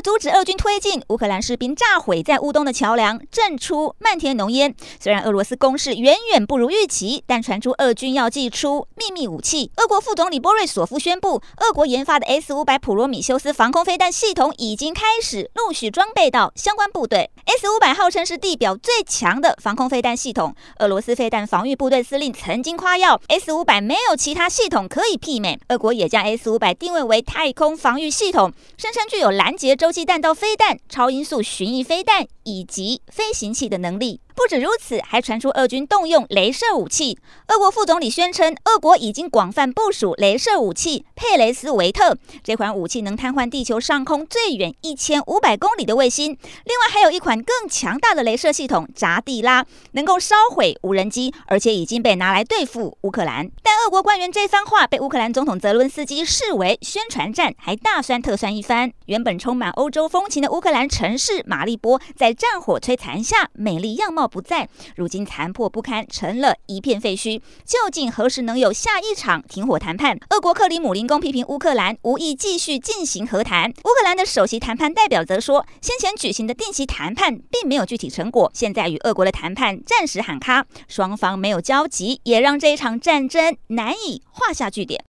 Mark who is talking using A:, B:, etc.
A: 阻止俄军推进，乌克兰士兵炸毁在乌东的桥梁，震出漫天浓烟。虽然俄罗斯攻势远远不如预期，但传出俄军要祭出秘密武器。俄国副总理波瑞索夫宣布，俄国研发的 S 五百普罗米修斯防空飞弹系统已经开始陆续装备到相关部队。S 五百号称是地表最强的防空飞弹系统。俄罗斯飞弹防御部队司令曾经夸耀，S 五百没有其他系统可以媲美。俄国也将 S 五百定位为太空防御系统，声称具有拦截洲际弹道飞弹、超音速巡弋飞弹以及飞行器的能力。不止如此，还传出俄军动用镭射武器。俄国副总理宣称，俄国已经广泛部署镭射武器佩雷斯维特。这款武器能瘫痪地球上空最远一千五百公里的卫星。另外，还有一款更强大的镭射系统扎地拉，能够烧毁无人机，而且已经被拿来对付乌克兰。但俄国官员这番话被乌克兰总统泽伦斯基视为宣传战，还大酸特酸一番。原本充满欧洲风情的乌克兰城市马利波，在战火摧残下，美丽样貌不在，如今残破不堪，成了一片废墟。究竟何时能有下一场停火谈判？俄国克里姆林宫批评乌克兰无意继续进行和谈。乌克兰的首席谈判代表则说，先前举行的定期谈判并没有具体成果，现在与俄国的谈判暂时喊卡，双方没有交集，也让这一场战争难以画下句点。